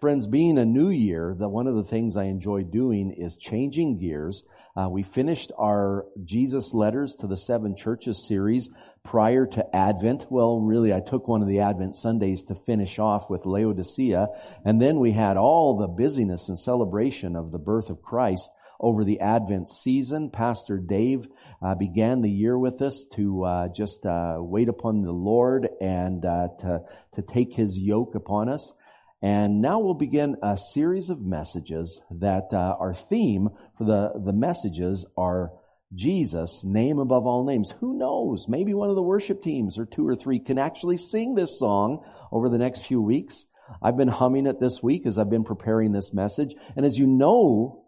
Friends, being a new year, that one of the things I enjoy doing is changing gears. Uh, we finished our Jesus letters to the seven churches series prior to Advent. Well, really, I took one of the Advent Sundays to finish off with Laodicea. And then we had all the busyness and celebration of the birth of Christ over the Advent season. Pastor Dave uh, began the year with us to uh, just uh, wait upon the Lord and uh, to, to take his yoke upon us. And now we'll begin a series of messages that uh, our theme for the, the messages are Jesus, name above all names. Who knows? Maybe one of the worship teams or two or three can actually sing this song over the next few weeks. I've been humming it this week as I've been preparing this message. And as you know,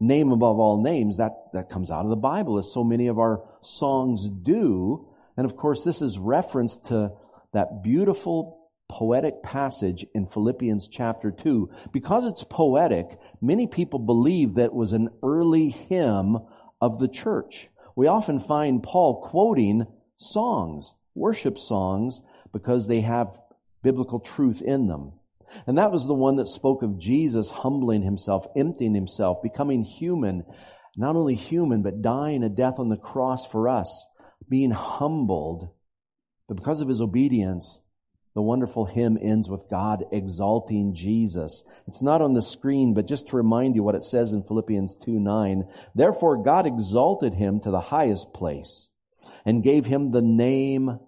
name above all names, that, that comes out of the Bible as so many of our songs do. And of course, this is reference to that beautiful poetic passage in Philippians chapter 2. Because it's poetic, many people believe that it was an early hymn of the church. We often find Paul quoting songs, worship songs, because they have biblical truth in them. And that was the one that spoke of Jesus humbling himself, emptying himself, becoming human, not only human, but dying a death on the cross for us, being humbled. But because of his obedience, the wonderful hymn ends with God exalting Jesus. It's not on the screen, but just to remind you what it says in Philippians 2 9. Therefore, God exalted him to the highest place and gave him the name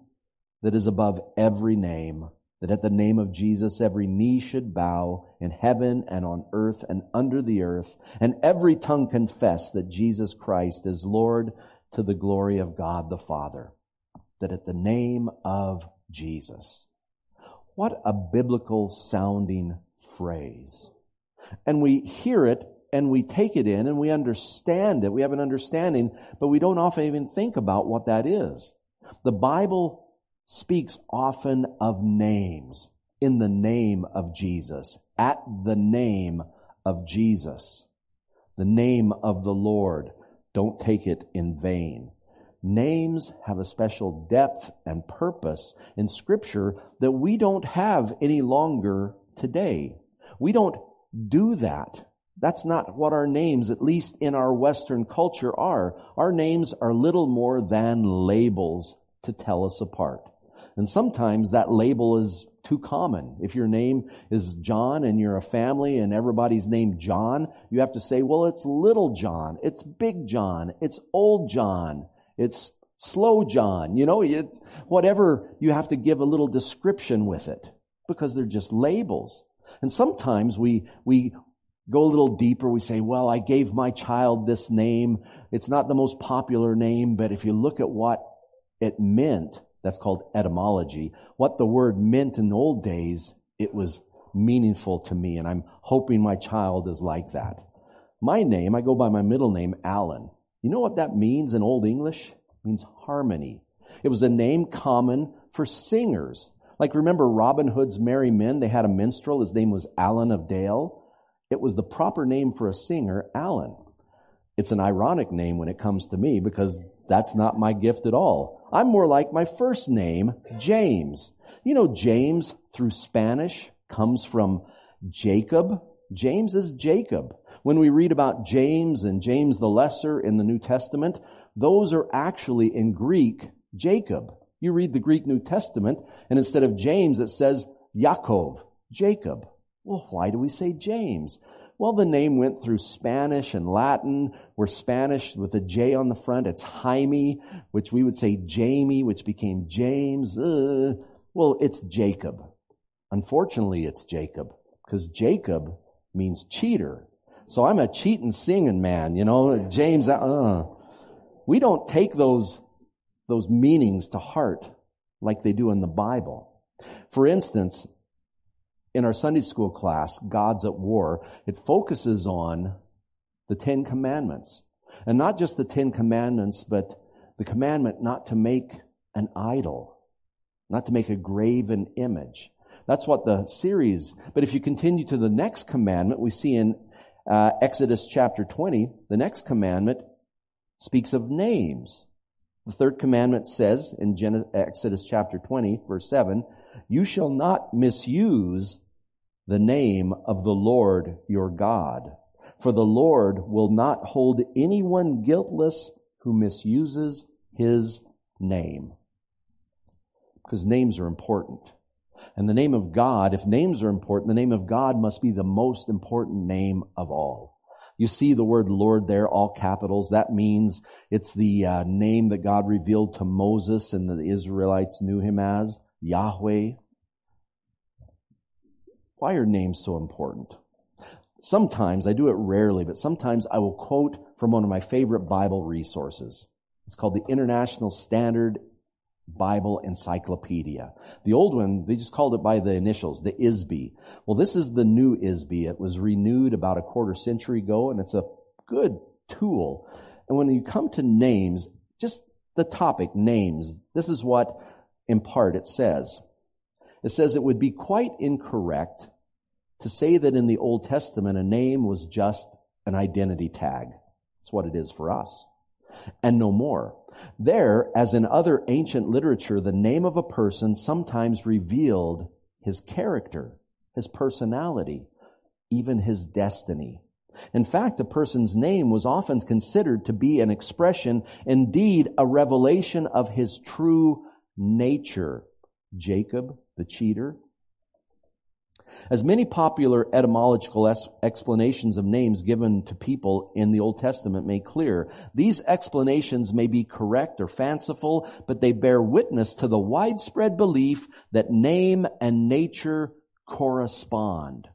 that is above every name, that at the name of Jesus every knee should bow in heaven and on earth and under the earth, and every tongue confess that Jesus Christ is Lord to the glory of God the Father. That at the name of Jesus. What a biblical sounding phrase. And we hear it and we take it in and we understand it. We have an understanding, but we don't often even think about what that is. The Bible speaks often of names in the name of Jesus, at the name of Jesus, the name of the Lord. Don't take it in vain. Names have a special depth and purpose in scripture that we don't have any longer today. We don't do that. That's not what our names, at least in our Western culture, are. Our names are little more than labels to tell us apart. And sometimes that label is too common. If your name is John and you're a family and everybody's named John, you have to say, well, it's little John, it's big John, it's old John. It's slow John, you know, it, whatever you have to give a little description with it because they're just labels. And sometimes we, we go a little deeper. We say, well, I gave my child this name. It's not the most popular name, but if you look at what it meant, that's called etymology. What the word meant in old days, it was meaningful to me, and I'm hoping my child is like that. My name, I go by my middle name, Alan. You know what that means in Old English? It means harmony. It was a name common for singers. Like remember Robin Hood's Merry Men? They had a minstrel. His name was Alan of Dale. It was the proper name for a singer, Alan. It's an ironic name when it comes to me because that's not my gift at all. I'm more like my first name, James. You know, James through Spanish comes from Jacob. James is Jacob. When we read about James and James the Lesser in the New Testament, those are actually in Greek Jacob. You read the Greek New Testament, and instead of James, it says Yaakov, Jacob. Well, why do we say James? Well, the name went through Spanish and Latin, where Spanish with a J on the front, it's Jaime, which we would say Jamie, which became James. Uh, well, it's Jacob. Unfortunately, it's Jacob, because Jacob means cheater. So I'm a cheating singing man, you know, James, uh, we don't take those, those meanings to heart like they do in the Bible. For instance, in our Sunday school class, God's at War, it focuses on the Ten Commandments. And not just the Ten Commandments, but the commandment not to make an idol, not to make a graven image. That's what the series, but if you continue to the next commandment, we see in uh, Exodus chapter 20, the next commandment speaks of names. The third commandment says in Gen- Exodus chapter 20, verse 7, you shall not misuse the name of the Lord your God. For the Lord will not hold anyone guiltless who misuses his name. Because names are important. And the name of God, if names are important, the name of God must be the most important name of all. You see the word Lord there, all capitals. That means it's the uh, name that God revealed to Moses and the Israelites knew him as Yahweh. Why are names so important? Sometimes, I do it rarely, but sometimes I will quote from one of my favorite Bible resources. It's called the International Standard Bible Encyclopedia. The old one, they just called it by the initials, the ISBE. Well, this is the new ISBE. It was renewed about a quarter century ago, and it's a good tool. And when you come to names, just the topic, names, this is what in part it says. It says it would be quite incorrect to say that in the Old Testament a name was just an identity tag. That's what it is for us. And no more. There, as in other ancient literature, the name of a person sometimes revealed his character, his personality, even his destiny. In fact, a person's name was often considered to be an expression, indeed a revelation of his true nature. Jacob, the cheater, as many popular etymological explanations of names given to people in the Old Testament make clear, these explanations may be correct or fanciful, but they bear witness to the widespread belief that name and nature correspond.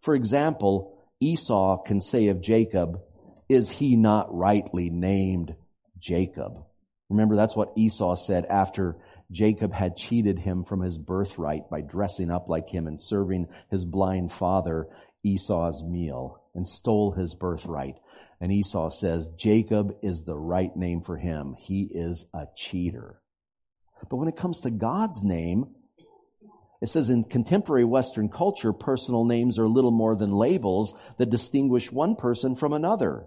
For example, Esau can say of Jacob, is he not rightly named Jacob? Remember, that's what Esau said after Jacob had cheated him from his birthright by dressing up like him and serving his blind father Esau's meal and stole his birthright. And Esau says, Jacob is the right name for him. He is a cheater. But when it comes to God's name, it says in contemporary Western culture, personal names are little more than labels that distinguish one person from another.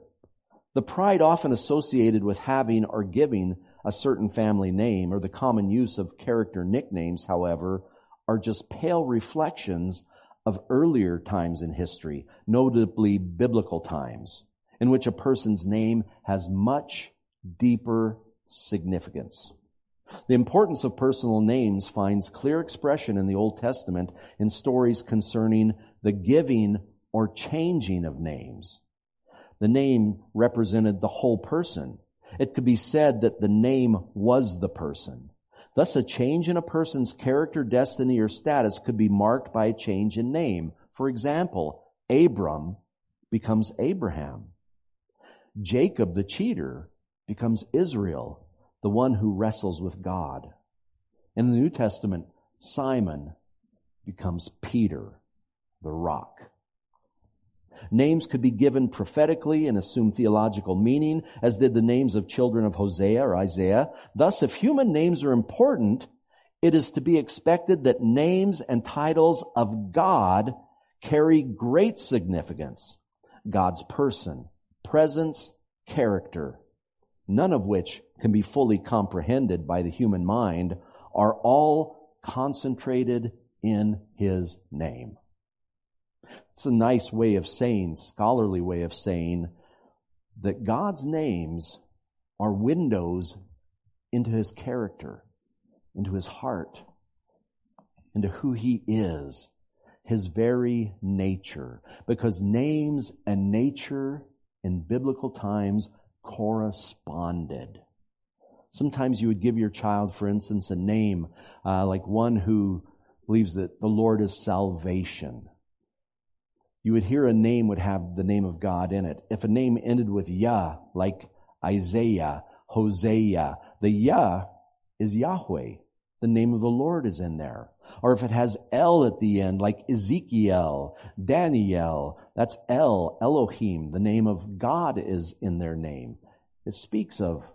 The pride often associated with having or giving a certain family name or the common use of character nicknames, however, are just pale reflections of earlier times in history, notably biblical times, in which a person's name has much deeper significance. The importance of personal names finds clear expression in the Old Testament in stories concerning the giving or changing of names. The name represented the whole person, it could be said that the name was the person. Thus, a change in a person's character, destiny, or status could be marked by a change in name. For example, Abram becomes Abraham. Jacob, the cheater, becomes Israel, the one who wrestles with God. In the New Testament, Simon becomes Peter, the rock. Names could be given prophetically and assume theological meaning, as did the names of children of Hosea or Isaiah. Thus, if human names are important, it is to be expected that names and titles of God carry great significance. God's person, presence, character, none of which can be fully comprehended by the human mind, are all concentrated in His name. It's a nice way of saying, scholarly way of saying, that God's names are windows into his character, into his heart, into who he is, his very nature. Because names and nature in biblical times corresponded. Sometimes you would give your child, for instance, a name uh, like one who believes that the Lord is salvation you would hear a name would have the name of God in it. If a name ended with Yah, like Isaiah, Hosea, the Yah is Yahweh. The name of the Lord is in there. Or if it has El at the end, like Ezekiel, Daniel, that's El, Elohim. The name of God is in their name. It speaks of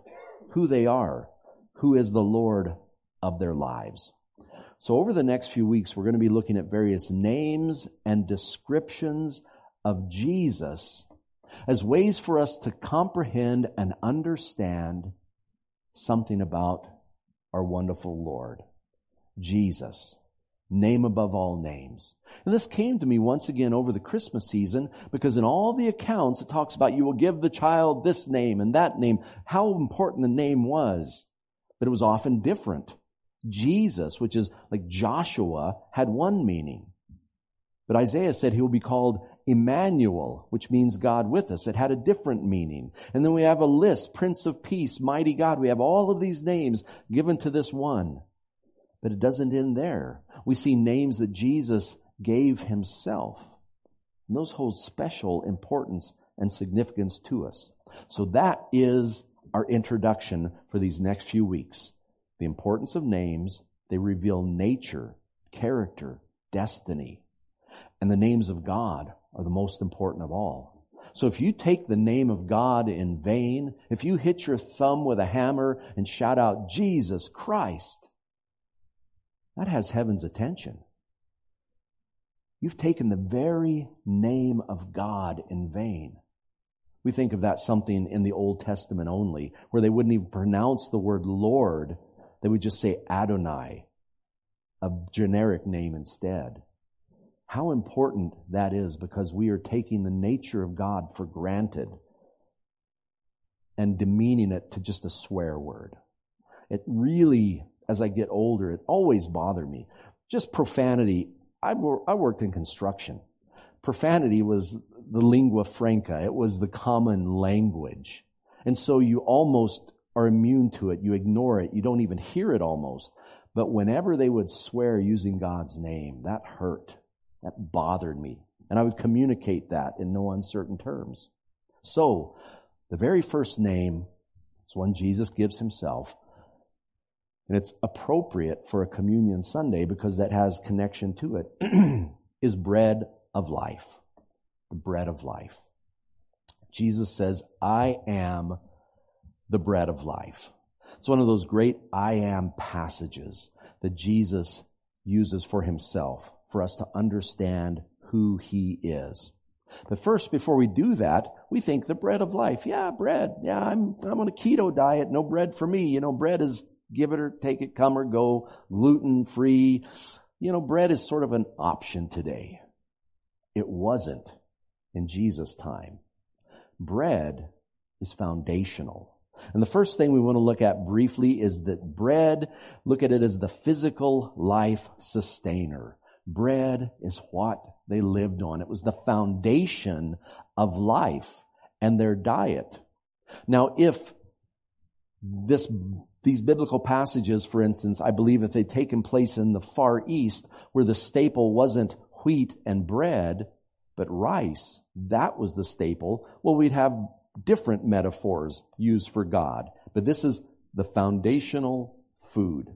who they are, who is the Lord of their lives. So over the next few weeks, we're going to be looking at various names and descriptions of Jesus as ways for us to comprehend and understand something about our wonderful Lord, Jesus, name above all names. And this came to me once again over the Christmas season because in all the accounts it talks about you will give the child this name and that name, how important the name was. But it was often different. Jesus, which is like Joshua, had one meaning. But Isaiah said he will be called Emmanuel, which means God with us. It had a different meaning. And then we have a list, Prince of Peace, Mighty God. We have all of these names given to this one. But it doesn't end there. We see names that Jesus gave himself. And those hold special importance and significance to us. So that is our introduction for these next few weeks. The importance of names, they reveal nature, character, destiny. And the names of God are the most important of all. So if you take the name of God in vain, if you hit your thumb with a hammer and shout out, Jesus Christ, that has heaven's attention. You've taken the very name of God in vain. We think of that something in the Old Testament only, where they wouldn't even pronounce the word Lord. They would just say Adonai, a generic name instead. How important that is because we are taking the nature of God for granted and demeaning it to just a swear word. It really as I get older, it always bothered me. Just profanity. I, I worked in construction. Profanity was the lingua franca. It was the common language. And so you almost are immune to it. You ignore it. You don't even hear it almost. But whenever they would swear using God's name, that hurt. That bothered me. And I would communicate that in no uncertain terms. So, the very first name is one Jesus gives himself. And it's appropriate for a communion Sunday because that has connection to it, is bread of life. The bread of life. Jesus says, I am the bread of life. It's one of those great I am passages that Jesus uses for himself for us to understand who he is. But first, before we do that, we think the bread of life. Yeah, bread. Yeah, I'm, I'm on a keto diet. No bread for me. You know, bread is give it or take it, come or go, gluten free. You know, bread is sort of an option today. It wasn't in Jesus' time. Bread is foundational. And the first thing we want to look at briefly is that bread, look at it as the physical life sustainer. Bread is what they lived on. It was the foundation of life and their diet. Now, if this these biblical passages, for instance, I believe if they'd taken place in the Far East, where the staple wasn't wheat and bread, but rice, that was the staple, well, we'd have different metaphors used for God. But this is the foundational food.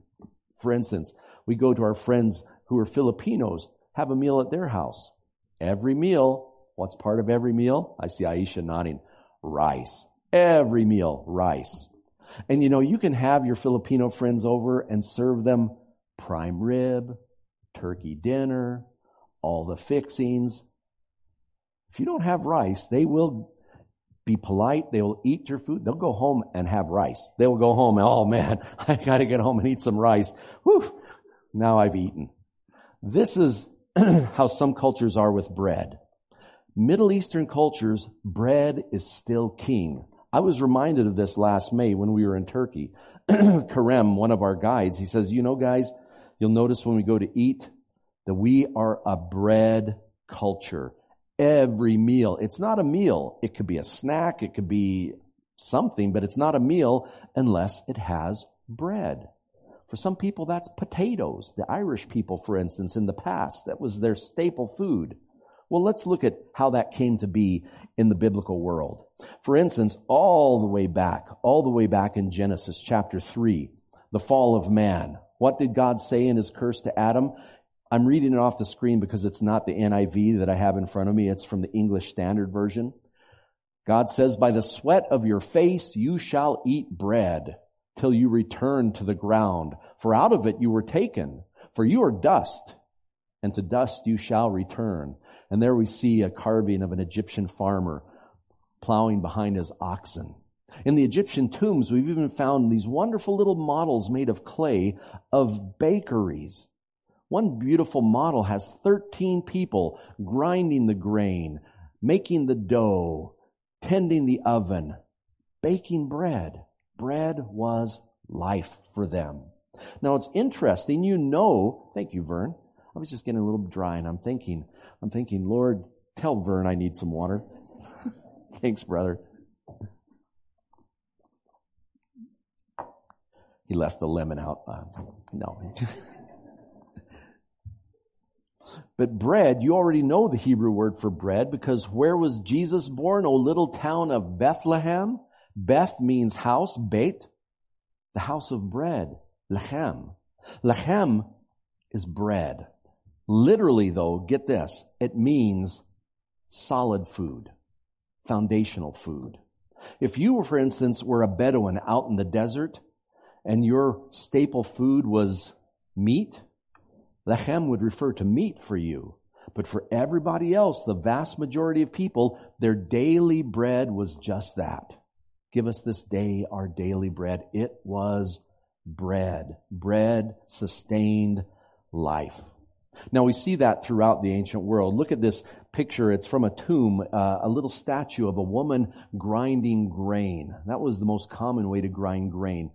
For instance, we go to our friends who are Filipinos, have a meal at their house. Every meal, what's part of every meal? I see Aisha nodding. Rice. Every meal, rice. And you know, you can have your Filipino friends over and serve them prime rib, turkey dinner, all the fixings. If you don't have rice, they will be polite. They will eat your food. They'll go home and have rice. They will go home and, oh man, I gotta get home and eat some rice. Whew, now I've eaten. This is how some cultures are with bread. Middle Eastern cultures, bread is still king. I was reminded of this last May when we were in Turkey. Karem, one of our guides, he says, you know, guys, you'll notice when we go to eat that we are a bread culture. Every meal, it's not a meal. It could be a snack. It could be something, but it's not a meal unless it has bread. For some people, that's potatoes. The Irish people, for instance, in the past, that was their staple food. Well, let's look at how that came to be in the biblical world. For instance, all the way back, all the way back in Genesis chapter 3, the fall of man. What did God say in his curse to Adam? I'm reading it off the screen because it's not the NIV that I have in front of me. It's from the English Standard Version. God says, by the sweat of your face you shall eat bread till you return to the ground. For out of it you were taken. For you are dust, and to dust you shall return. And there we see a carving of an Egyptian farmer plowing behind his oxen. In the Egyptian tombs, we've even found these wonderful little models made of clay of bakeries One beautiful model has 13 people grinding the grain, making the dough, tending the oven, baking bread. Bread was life for them. Now it's interesting, you know, thank you, Vern. I was just getting a little dry and I'm thinking, I'm thinking, Lord, tell Vern I need some water. Thanks, brother. He left the lemon out. Uh, no. but bread, you already know the Hebrew word for bread because where was Jesus born? O little town of Bethlehem. Beth means house, Beit, the house of bread, lechem. Lechem is bread. Literally though, get this, it means solid food, foundational food. If you for instance, were a Bedouin out in the desert and your staple food was meat, lechem would refer to meat for you. But for everybody else, the vast majority of people, their daily bread was just that. Give us this day our daily bread. It was bread. Bread sustained life. Now we see that throughout the ancient world. Look at this picture. It's from a tomb, uh, a little statue of a woman grinding grain. That was the most common way to grind grain.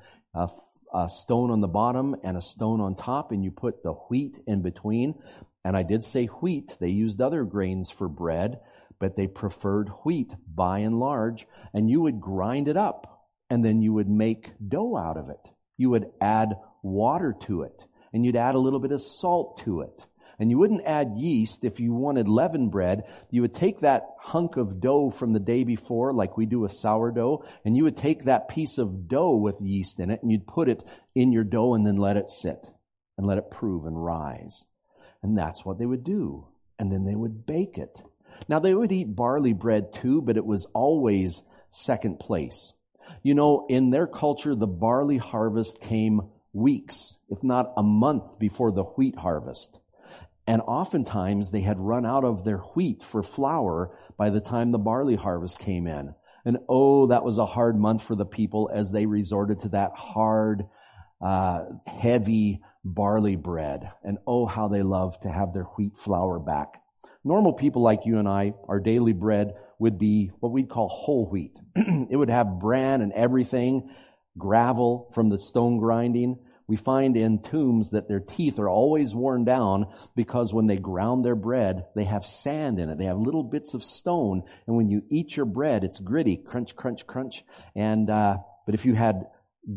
A stone on the bottom and a stone on top, and you put the wheat in between. And I did say wheat. They used other grains for bread but they preferred wheat by and large, and you would grind it up, and then you would make dough out of it. You would add water to it, and you'd add a little bit of salt to it. And you wouldn't add yeast if you wanted leavened bread. You would take that hunk of dough from the day before, like we do with sourdough, and you would take that piece of dough with yeast in it, and you'd put it in your dough and then let it sit and let it prove and rise. And that's what they would do. And then they would bake it. Now they would eat barley bread too, but it was always second place. You know, in their culture, the barley harvest came weeks, if not a month before the wheat harvest. And oftentimes they had run out of their wheat for flour by the time the barley harvest came in. And oh, that was a hard month for the people as they resorted to that hard, uh, heavy barley bread. And oh, how they loved to have their wheat flour back. Normal people like you and I, our daily bread would be what we'd call whole wheat. it would have bran and everything, gravel from the stone grinding. We find in tombs that their teeth are always worn down because when they ground their bread, they have sand in it. They have little bits of stone. And when you eat your bread, it's gritty, crunch, crunch, crunch. And, uh, but if you had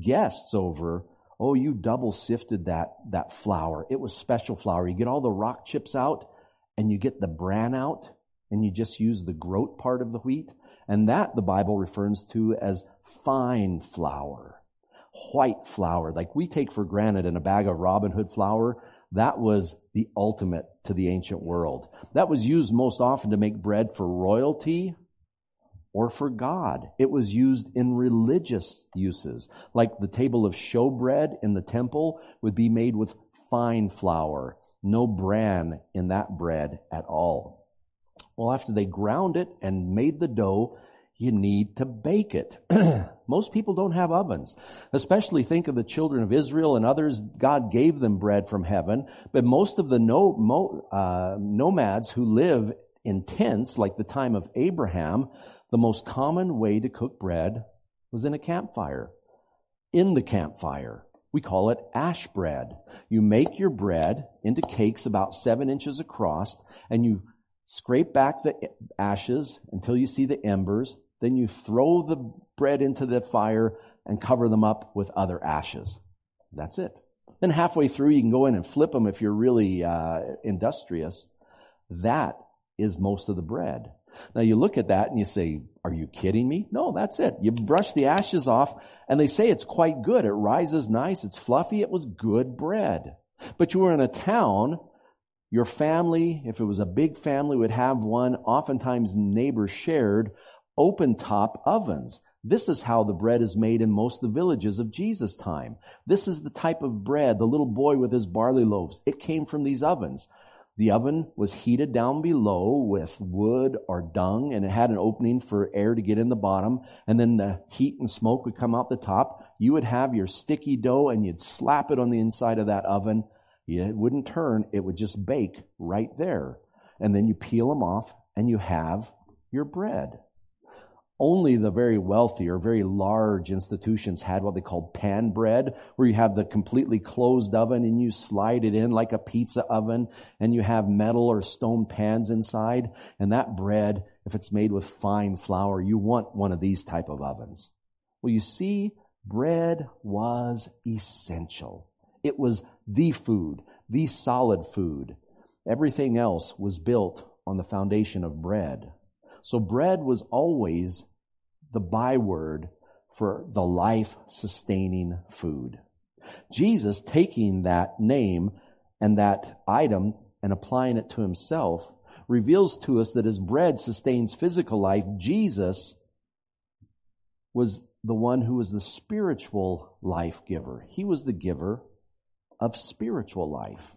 guests over, oh, you double sifted that, that flour. It was special flour. You get all the rock chips out and you get the bran out and you just use the groat part of the wheat. And that the Bible refers to as fine flour, white flour, like we take for granted in a bag of Robin Hood flour. That was the ultimate to the ancient world. That was used most often to make bread for royalty or for God. It was used in religious uses, like the table of showbread in the temple would be made with fine flour no bran in that bread at all. Well, after they ground it and made the dough, you need to bake it. Most people don't have ovens. Especially think of the children of Israel and others. God gave them bread from heaven, but most of the no, mo, uh, nomads who live in tents, like the time of Abraham, the most common way to cook bread was in a campfire. In the campfire. We call it ash bread. You make your bread into cakes about seven inches across, and you scrape back the ashes until you see the embers. Then you throw the bread into the fire and cover them up with other ashes. That's it. Then halfway through, you can go in and flip them if you're really uh, industrious. That is most of the bread. Now you look at that and you say, are you kidding me? No, that's it. You brush the ashes off and they say it's quite good. It rises nice. It's fluffy. It was good bread. But you were in a town. Your family, if it was a big family, would have one. Oftentimes neighbors shared open top ovens. This is how the bread is made in most of the villages of Jesus' time. This is the type of bread, the little boy with his barley loaves. It came from these ovens. The oven was heated down below with wood or dung, and it had an opening for air to get in the bottom, and then the heat and smoke would come out the top. You would have your sticky dough, and you'd slap it on the inside of that oven. It wouldn't turn, it would just bake right there. And then you peel them off and you have your bread. Only the very wealthy or very large institutions had what they called pan bread, where you have the completely closed oven and you slide it in like a pizza oven and you have metal or stone pans inside. And that bread, if it's made with fine flour, you want one of these type of ovens. Well, you see, bread was essential. It was the food, the solid food. Everything else was built on the foundation of bread. So bread was always the byword for the life sustaining food. Jesus taking that name and that item and applying it to himself reveals to us that as bread sustains physical life, Jesus was the one who was the spiritual life giver. He was the giver of spiritual life.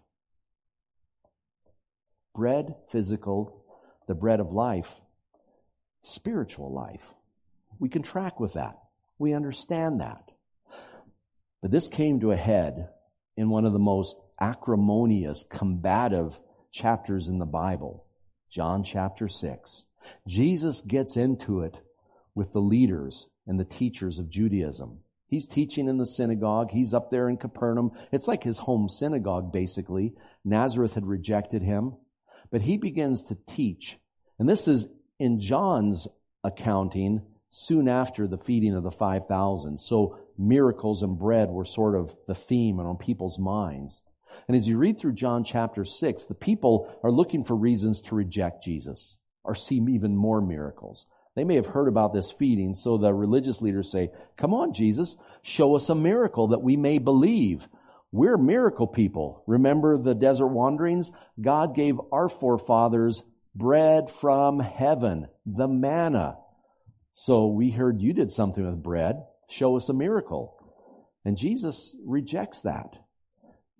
Bread, physical, the bread of life, spiritual life. We can track with that. We understand that. But this came to a head in one of the most acrimonious, combative chapters in the Bible, John chapter 6. Jesus gets into it with the leaders and the teachers of Judaism. He's teaching in the synagogue. He's up there in Capernaum. It's like his home synagogue, basically. Nazareth had rejected him. But he begins to teach. And this is in John's accounting soon after the feeding of the 5,000. So miracles and bread were sort of the theme and on people's minds. And as you read through John chapter 6, the people are looking for reasons to reject Jesus or see even more miracles. They may have heard about this feeding, so the religious leaders say, Come on, Jesus, show us a miracle that we may believe. We're miracle people. Remember the desert wanderings? God gave our forefathers bread from heaven, the manna. So we heard you did something with bread. Show us a miracle. And Jesus rejects that.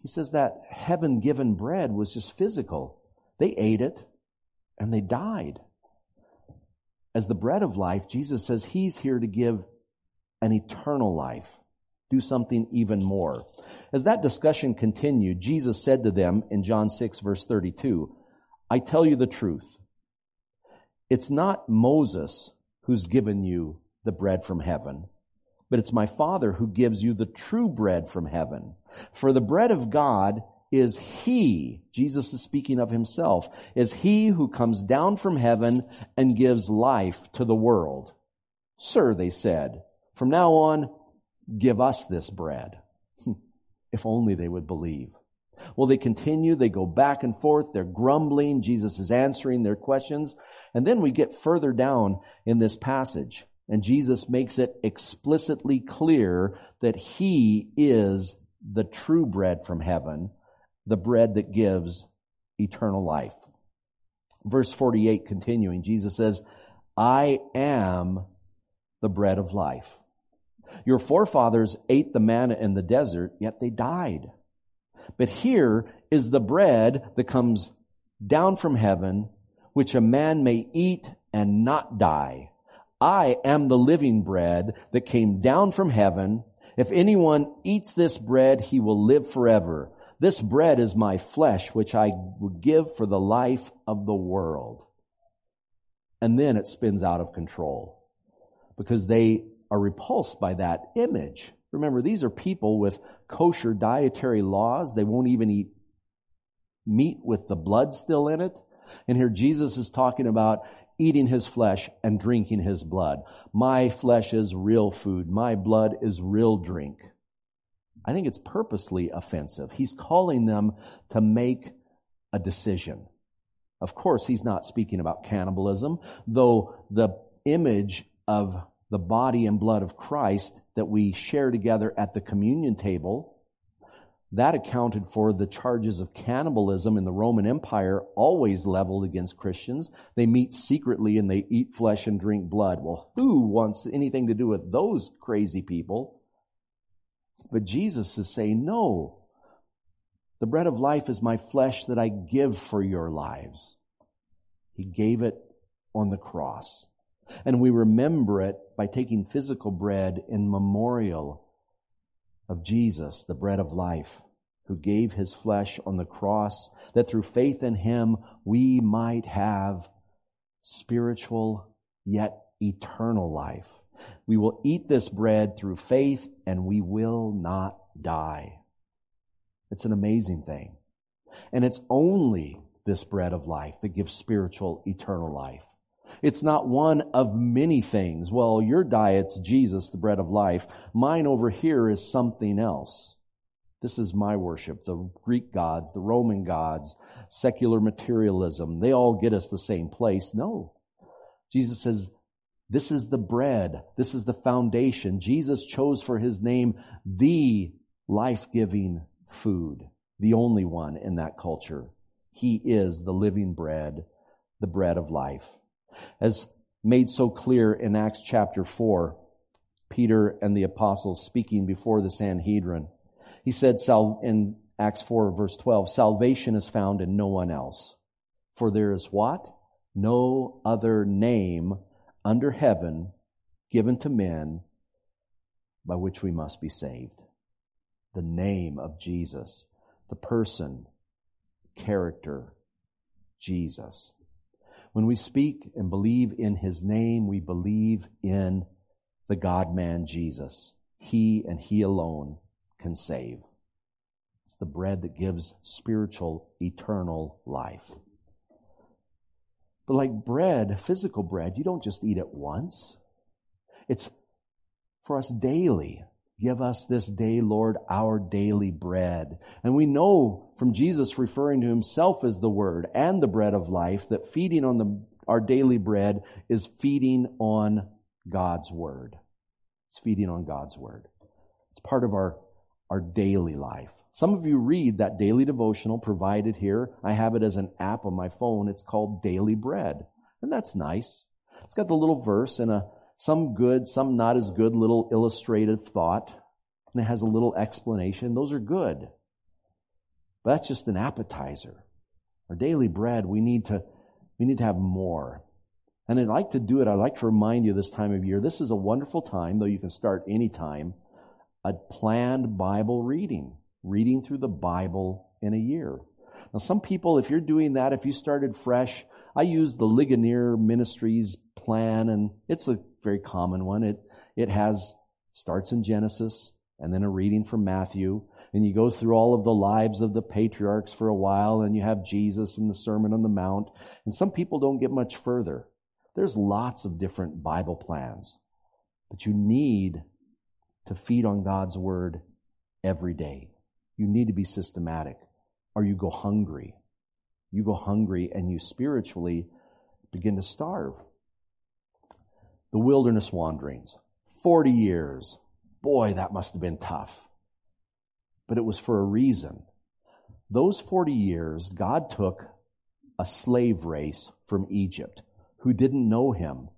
He says that heaven given bread was just physical. They ate it and they died as the bread of life, Jesus says he's here to give an eternal life, do something even more. As that discussion continued, Jesus said to them in John 6 verse 32, I tell you the truth. It's not Moses who's given you the bread from heaven, but it's my Father who gives you the true bread from heaven. For the bread of God is he, Jesus is speaking of himself, is he who comes down from heaven and gives life to the world. Sir, they said, from now on, give us this bread. if only they would believe. Well, they continue, they go back and forth, they're grumbling, Jesus is answering their questions, and then we get further down in this passage, and Jesus makes it explicitly clear that He is the true bread from heaven, the bread that gives eternal life. Verse 48 continuing, Jesus says, I am the bread of life. Your forefathers ate the manna in the desert, yet they died. But here is the bread that comes down from heaven, which a man may eat and not die. I am the living bread that came down from heaven. If anyone eats this bread, he will live forever. This bread is my flesh, which I would give for the life of the world. And then it spins out of control because they are repulsed by that image. Remember, these are people with kosher dietary laws. They won't even eat meat with the blood still in it. And here Jesus is talking about eating his flesh and drinking his blood. My flesh is real food. My blood is real drink. I think it's purposely offensive. He's calling them to make a decision. Of course, he's not speaking about cannibalism, though the image of the body and blood of Christ that we share together at the communion table, that accounted for the charges of cannibalism in the Roman Empire always leveled against Christians. They meet secretly and they eat flesh and drink blood. Well, who wants anything to do with those crazy people? But Jesus is saying, no. The bread of life is my flesh that I give for your lives. He gave it on the cross. And we remember it by taking physical bread in memorial of Jesus, the bread of life. who gave his flesh on the cross, that through faith in him we might have spiritual yet eternal life. We will eat this bread through faith and we will not die. It's an amazing thing. And it's only this bread of life that gives spiritual eternal life. It's not one of many things. Well, your diet's Jesus, the bread of life. Mine over here is something else. This is my worship. The Greek gods, the Roman gods, secular materialism, they all get us the same place. No. Jesus says, this is the bread. This is the foundation. Jesus chose for his name the life-giving food, the only one in that culture. He is the living bread, the bread of life. As made so clear in Acts chapter 4, Peter and the apostles speaking before the Sanhedrin, he said in Acts 4 verse 12, salvation is found in no one else. For there is what? No other name under heaven given to men by which we must be saved. The name of Jesus, the person, character, Jesus. When we speak and believe in his name, we believe in the God man Jesus. He and he alone can save. It's the bread that gives spiritual, eternal life. But like bread, physical bread, you don't just eat it once. It's for us daily. Give us this day, Lord, our daily bread. And we know from Jesus referring to himself as the word and the bread of life that feeding on the, our daily bread is feeding on God's word. It's feeding on God's word. It's part of our, our daily life. Some of you read that daily devotional provided here. I have it as an app on my phone. It's called Daily Bread. And that's nice. It's got the little verse and a some good, some not as good little illustrative thought, and it has a little explanation. Those are good. But that's just an appetizer. Our daily bread, we need to, we need to have more. And I'd like to do it. I'd like to remind you this time of year. This is a wonderful time, though you can start any time, a planned Bible reading, reading through the Bible in a year. Now, some people, if you're doing that, if you started fresh, I use the Ligonier Ministries plan, and it's a very common one. It, it has, starts in Genesis, and then a reading from Matthew, and you go through all of the lives of the patriarchs for a while, and you have Jesus and the Sermon on the Mount, and some people don't get much further. There's lots of different Bible plans, but you need to feed on God's Word every day. You need to be systematic, or you go hungry. You go hungry and you spiritually begin to starve the wilderness wanderings. 40 years. Boy, that must have been tough. But it was for a reason. Those 40 years, God took a slave race from Egypt who didn't know him,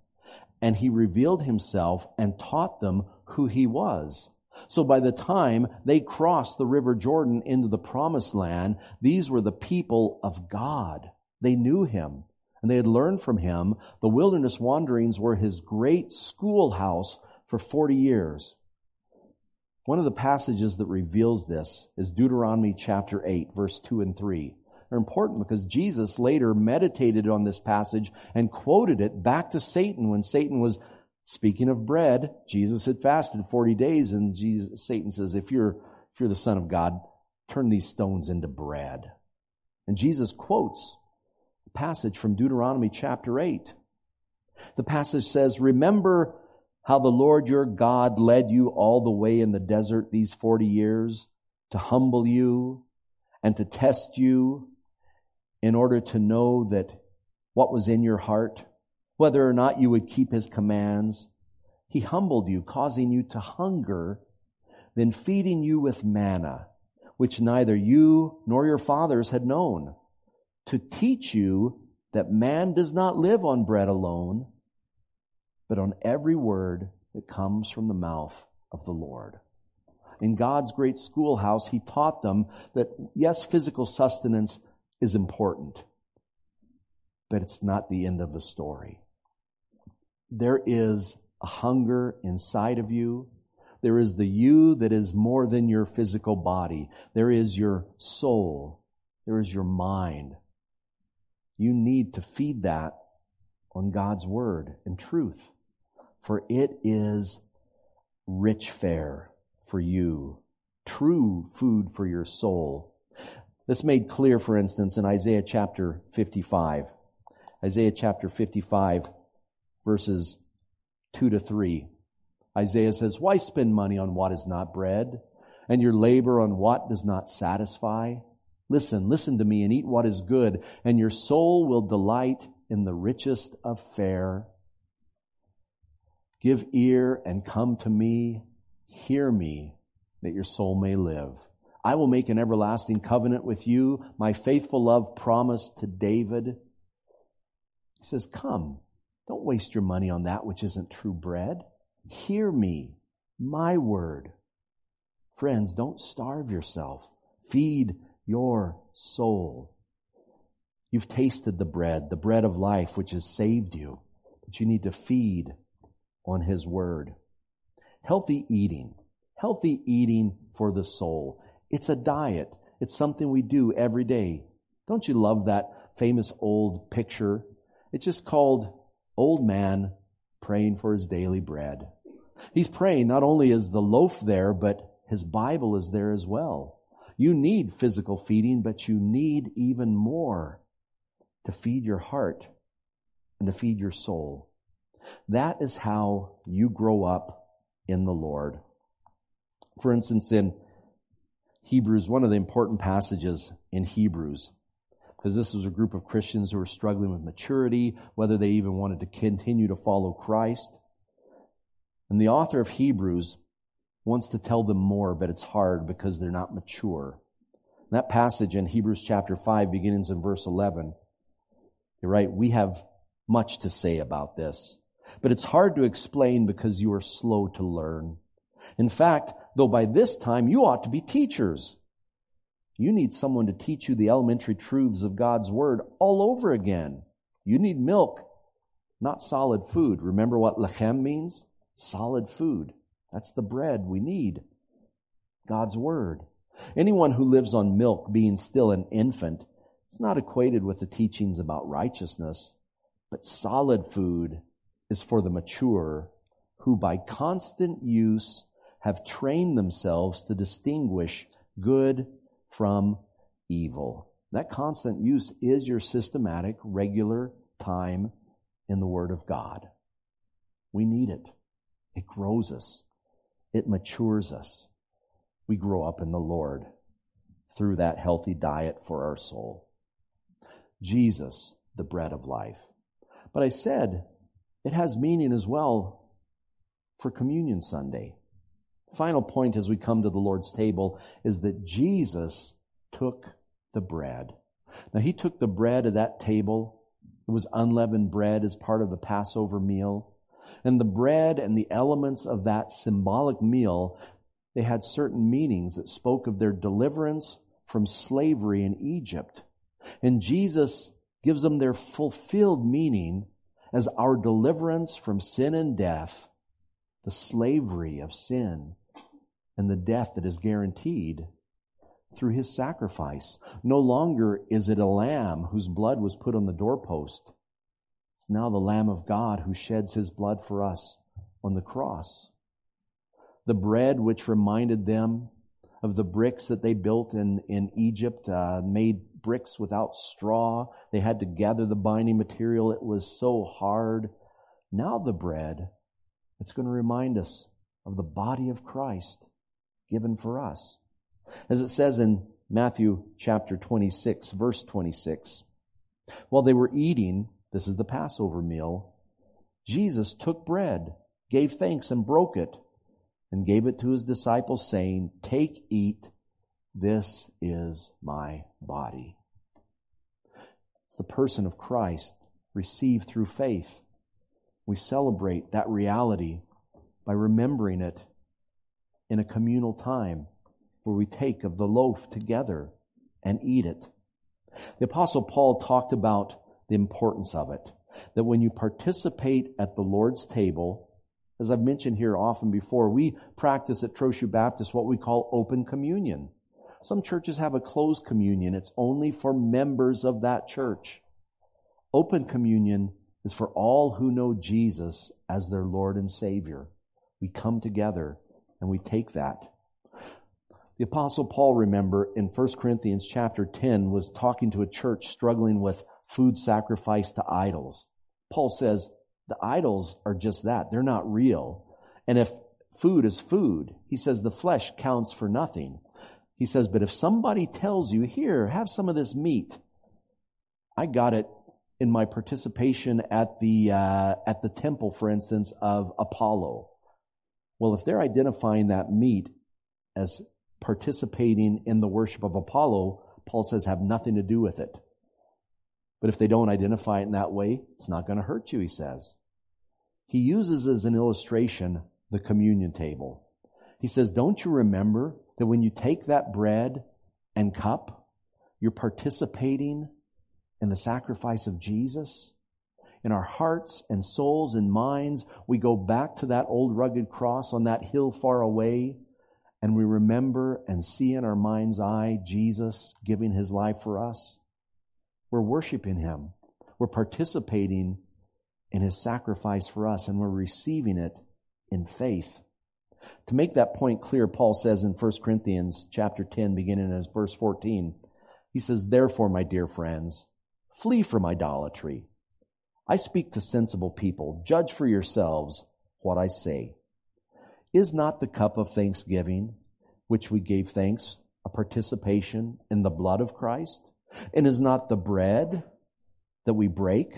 and he revealed himself and taught them who he was. So by the time they crossed the river Jordan into the promised land, these were the people of God. They knew him and they had learned from him. The wilderness wanderings were his great schoolhouse for 40 years. One of the passages that reveals this is Deuteronomy chapter 8, verse 2 and 3. They're important because Jesus later meditated on this passage and quoted it back to Satan when Satan was speaking of bread. Jesus had fasted 40 days and Jesus, Satan says, if you're, if you're the son of God, turn these stones into bread. And Jesus quotes passage from Deuteronomy chapter 8. The passage says, Remember how the Lord your God led you all the way in the desert these 40 years to humble you and to test you in order to know that what was in your heart, whether or not you would keep his commands. He humbled you, causing you to hunger, then feeding you with manna, which neither you nor your fathers had known to teach you that man does not live on bread alone, but on every word that comes from the mouth of the Lord. In God's great schoolhouse, he taught them that yes, physical sustenance is important, but it's not the end of the story. There is a hunger inside of you There is the you that is more than your physical body. There is your soul. There is your mind. You need to feed that on God's word and truth, for it is rich fare for you, true food for your soul. This made clear, for instance, in Isaiah chapter 55. Isaiah chapter 55, verses 2 to 3. Isaiah says, Why spend money on what is not bread, and your labor on what does not satisfy? Listen, listen to me and eat what is good, and your soul will delight in the richest of fare. Give ear and come to me. Hear me, that your soul may live. I will make an everlasting covenant with you, my faithful love promised to David. He says, Come, don't waste your money on that which isn't true bread. Hear me, my word. Friends, don't starve yourself. Feed your soul. You've tasted the bread, the bread of life, which has saved you, but you need to feed on His Word. Healthy eating, healthy eating for the soul. It's a diet. It's something we do every day. Don't you love that famous old picture? It's just called Old Man Praying for His Daily Bread. He's praying not only is the loaf there, but his Bible is there as well. You need physical feeding, but you need even more to feed your heart and to feed your soul. That is how you grow up in the Lord. For instance, in Hebrews, one of the important passages in Hebrews, because this was a group of Christians who were struggling with maturity, whether they even wanted to continue to follow Christ. And the author of Hebrews wants to tell them more, but it's hard because they're not mature. That passage in Hebrews chapter 5 begins in verse 11. You're right, we have much to say about this, but it's hard to explain because you are slow to learn. In fact, though by this time you ought to be teachers, you need someone to teach you the elementary truths of God's Word all over again. You need milk, not solid food. Remember what lechem means? Solid food. That's the bread we need. God's Word. Anyone who lives on milk, being still an infant, it's not equated with the teachings about righteousness, but solid food is for the mature who by constant use have trained themselves to distinguish good from evil. That constant use is your systematic, regular time in the Word of God. We need it. It grows us. It matures us. We grow up in the Lord through that healthy diet for our soul. Jesus, the bread of life. But I said it has meaning as well for Communion Sunday. Final point as we come to the Lord's table is that Jesus took the bread. Now, he took the bread of that table. It was unleavened bread as part of the Passover meal. And the bread and the elements of that symbolic meal, they had certain meanings that spoke of their deliverance from slavery in Egypt. And Jesus gives them their fulfilled meaning as our deliverance from sin and death, the slavery of sin, and the death that is guaranteed through his sacrifice. No longer is it a lamb whose blood was put on the doorpost. It's now the Lamb of God who sheds his blood for us on the cross. The bread which reminded them of the bricks that they built in, in Egypt, uh, made bricks without straw. They had to gather the binding material. It was so hard. Now the bread, it's going to remind us of the body of Christ given for us. As it says in Matthew chapter 26, verse 26, while they were eating, this is the Passover meal. Jesus took bread, gave thanks, and broke it, and gave it to his disciples, saying, Take, eat, this is my body. It's the person of Christ received through faith. We celebrate that reality by remembering it in a communal time where we take of the loaf together and eat it. The apostle Paul talked about the importance of it. That when you participate at the Lord's table, As I've mentioned here often before, we practice at Trochu Baptist what we call open communion. Some churches have a closed communion. It's only for members of that church. Open communion is for all who know Jesus as their Lord and Savior. We come together and we take that. The apostle Paul, remember, in 1 Corinthians chapter 10 was talking to a church struggling with food sacrifice to idols. Paul says, the idols are just that. They're not real. And if food is food, he says the flesh counts for nothing. He says, but if somebody tells you, here, have some of this meat, I got it in my participation at the, uh, at the temple, for instance, of Apollo. Well, if they're identifying that meat as participating in the worship of Apollo, Paul says have nothing to do with it. But if they don't identify it in that way, it's not going to hurt you, he says. He uses as an illustration the communion table. He says, Don't you remember that when you take that bread and cup, you're participating in the sacrifice of Jesus? In our hearts and souls and minds, we go back to that old rugged cross on that hill far away, and we remember and see in our mind's eye Jesus giving his life for us. We're worshiping Him. We're participating in His sacrifice for us, and we're receiving it in faith. To make that point clear, Paul says in 1 Corinthians chapter 10, beginning in verse 14, he says, Therefore, my dear friends, flee from idolatry. I speak to sensible people. Judge for yourselves what I say. Is not the cup of thanksgiving, which we gave thanks, a participation in the blood of Christ? And is not the bread that we break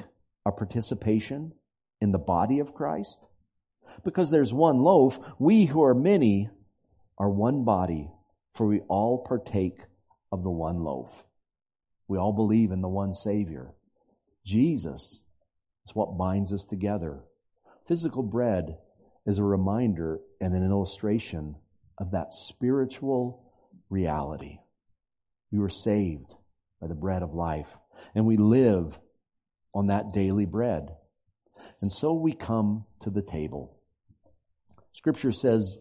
a participation in the body of Christ? Because there's one loaf, we who are many are one body, for we all partake of the one loaf. We all believe in the one Savior. Jesus is what binds us together. Physical bread is a reminder and an illustration of that spiritual reality. You were saved by the bread of life. And we live on that daily bread. And so we come to the table. Scripture says,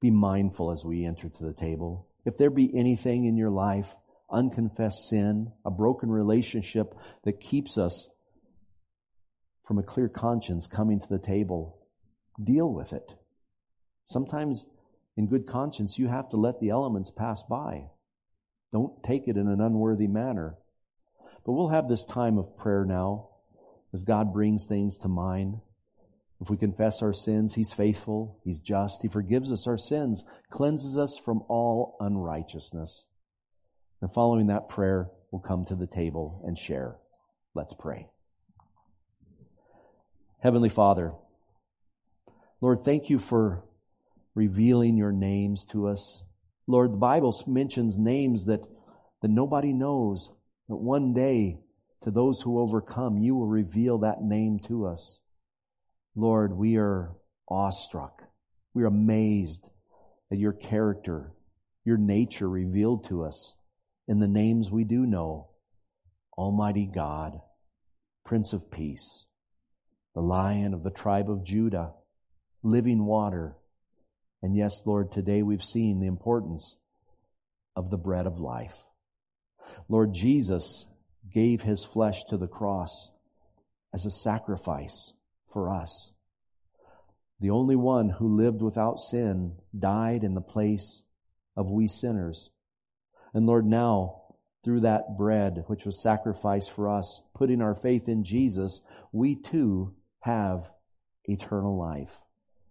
be mindful as we enter to the table. If there be anything in your life, unconfessed sin, a broken relationship that keeps us from a clear conscience coming to the table, deal with it. Sometimes in good conscience, you have to let the elements pass by. Don't take it in an unworthy manner. But we'll have this time of prayer now as God brings things to mind. If we confess our sins, He's faithful, He's just, He forgives us our sins, cleanses us from all unrighteousness. And following that prayer, we'll come to the table and share. Let's pray. Heavenly Father, Lord, thank you for revealing your names to us. Lord, the Bible mentions names that, that nobody knows, that one day, to those who overcome, you will reveal that name to us. Lord, we are awestruck. We are amazed at your character, your nature revealed to us in the names we do know. Almighty God, Prince of Peace, the Lion of the tribe of Judah, living water, and yes, Lord, today we've seen the importance of the bread of life. Lord Jesus gave his flesh to the cross as a sacrifice for us. The only one who lived without sin died in the place of we sinners. And Lord, now, through that bread which was sacrificed for us, putting our faith in Jesus, we too have eternal life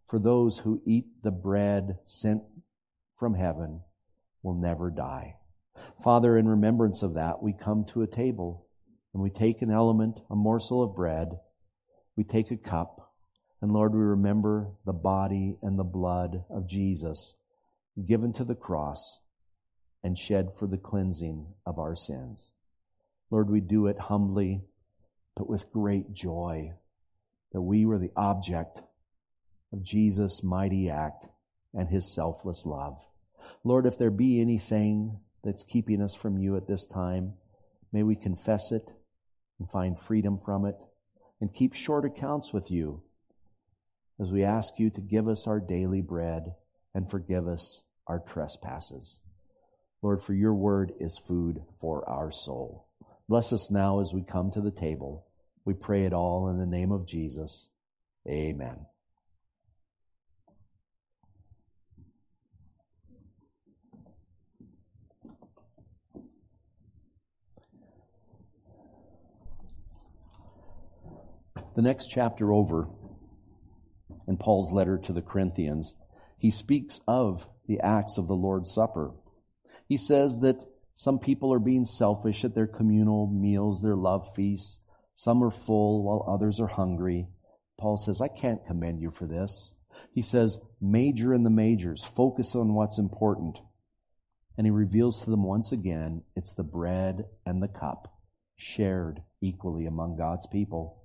for those who eat the bread sent from heaven will never die. Father, in remembrance of that, we come to a table and we take an element, a morsel of bread, we take a cup, and Lord, we remember the body and the blood of Jesus given to the cross and shed for the cleansing of our sins. Lord, we do it humbly, but with great joy that we were the object of Jesus' mighty act and his selfless love. Lord, if there be anything that's keeping us from you at this time, may we confess it and find freedom from it and keep short accounts with you. as we ask you to give us our daily bread and forgive us our trespasses. Lord, for your word is food for our soul. Bless us now as we come to the table. We pray it all in the name of Jesus. Amen. The next chapter over in Paul's letter to the Corinthians, he speaks of the acts of the Lord's Supper. He says that some people are being selfish at their communal meals, their love feasts. Some are full while others are hungry. Paul says, I can't commend you for this. He says, major in the majors, focus on what's important. And he reveals to them once again, it's the bread and the cup shared equally among God's people.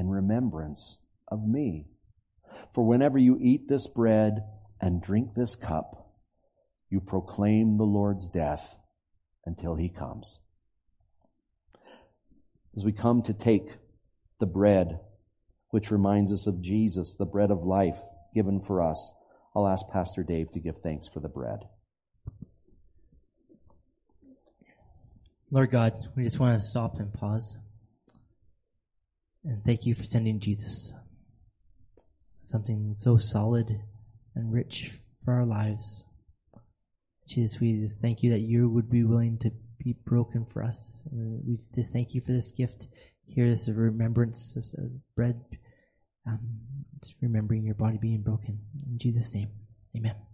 in remembrance of me. For whenever you eat this bread and drink this cup, you proclaim the Lord's death until he comes. As we come to take the bread, which reminds us of Jesus, the bread of life given for us, I'll ask Pastor Dave to give thanks for the bread. Lord God, we just want to stop and pause. And thank you for sending Jesus. Something so solid and rich for our lives. Jesus, we just thank you that you would be willing to be broken for us. And we just thank you for this gift here, this remembrance, this uh, bread, um, just remembering your body being broken. In Jesus' name, amen.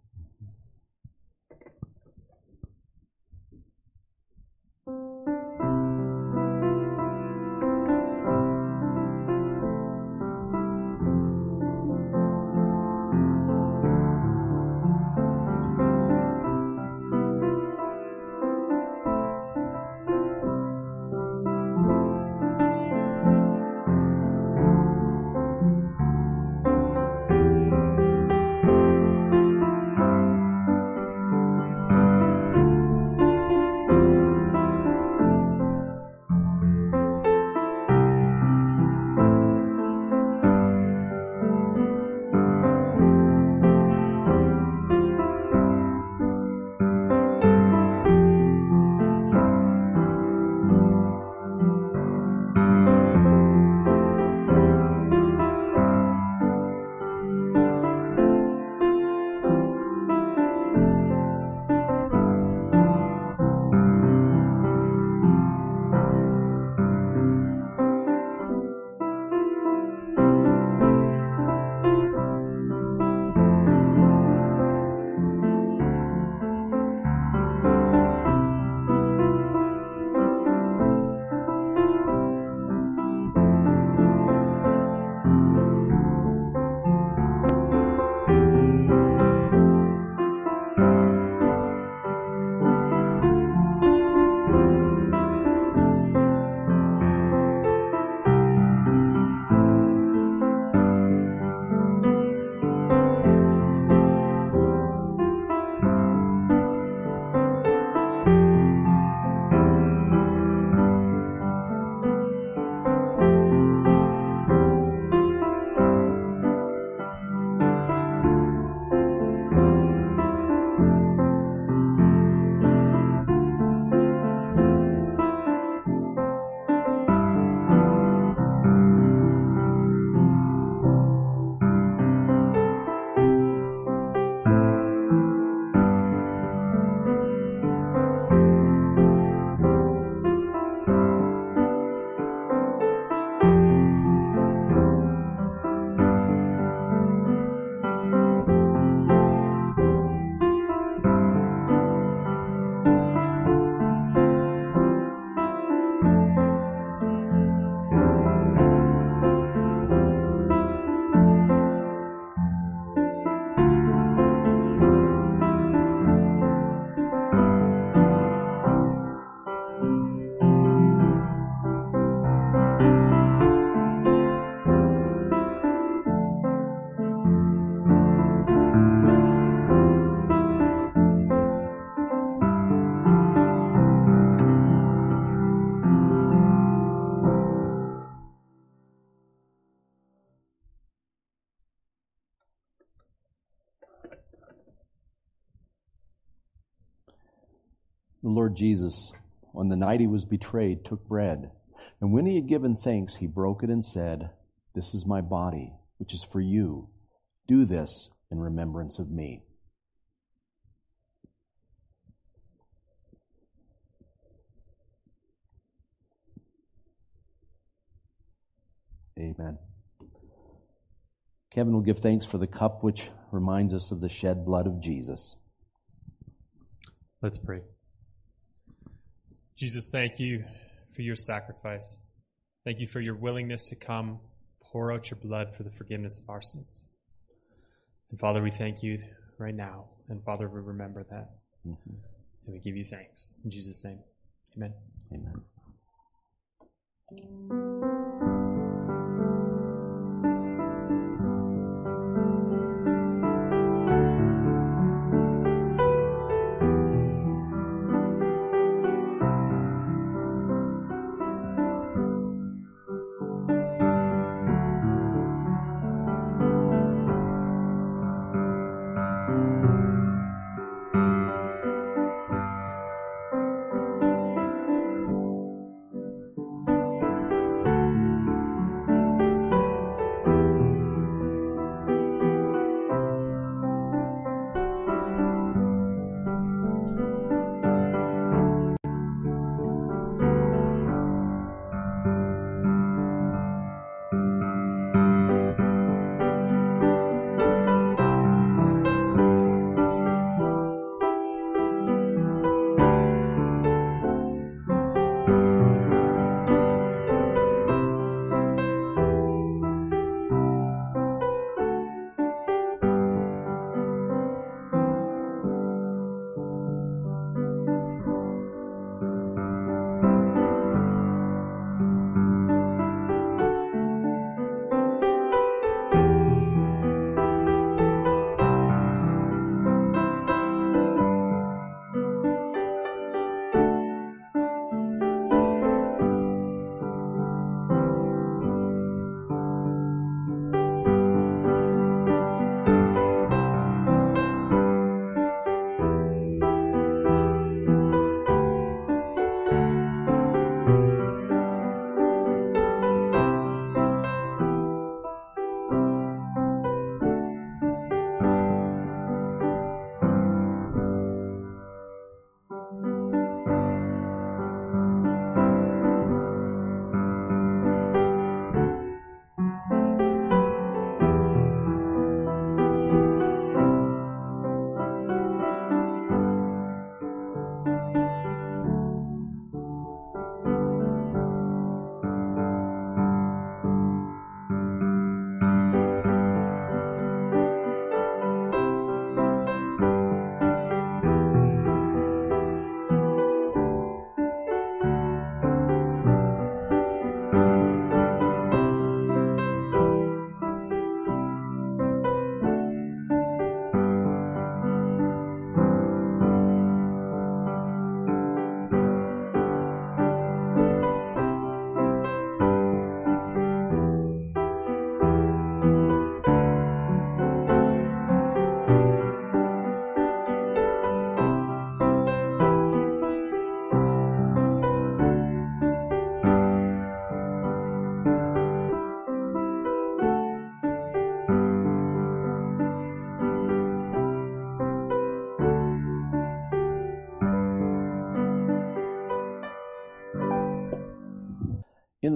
Jesus, on the night he was betrayed, took bread. And when he had given thanks, he broke it and said, This is my body, which is for you. Do this in remembrance of me. Amen. Kevin will give thanks for the cup which reminds us of the shed blood of Jesus. Let's pray. Jesus, thank you for your sacrifice. Thank you for your willingness to come pour out your blood for the forgiveness of our sins. And Father, we thank you right now. And Father, we remember that. Mm-hmm. And we give you thanks. In Jesus' name, amen. Amen.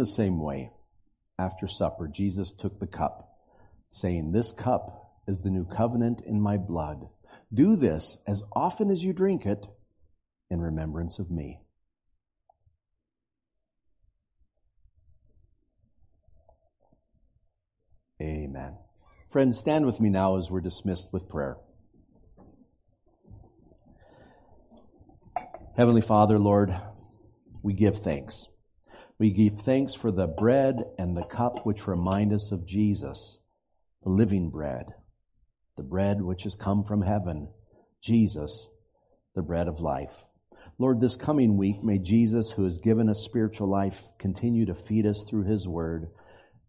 The same way, after supper, Jesus took the cup, saying, This cup is the new covenant in my blood. Do this as often as you drink it in remembrance of me. Amen. Friends, stand with me now as we're dismissed with prayer. Heavenly Father, Lord, we give thanks. We give thanks for the bread and the cup which remind us of Jesus, the living bread, the bread which has come from heaven, Jesus, the bread of life. Lord, this coming week, may Jesus, who has given us spiritual life, continue to feed us through his word.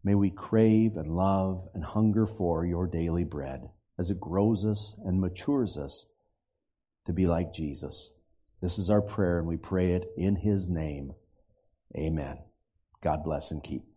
May we crave and love and hunger for your daily bread as it grows us and matures us to be like Jesus. This is our prayer, and we pray it in His name. Amen. God bless and keep.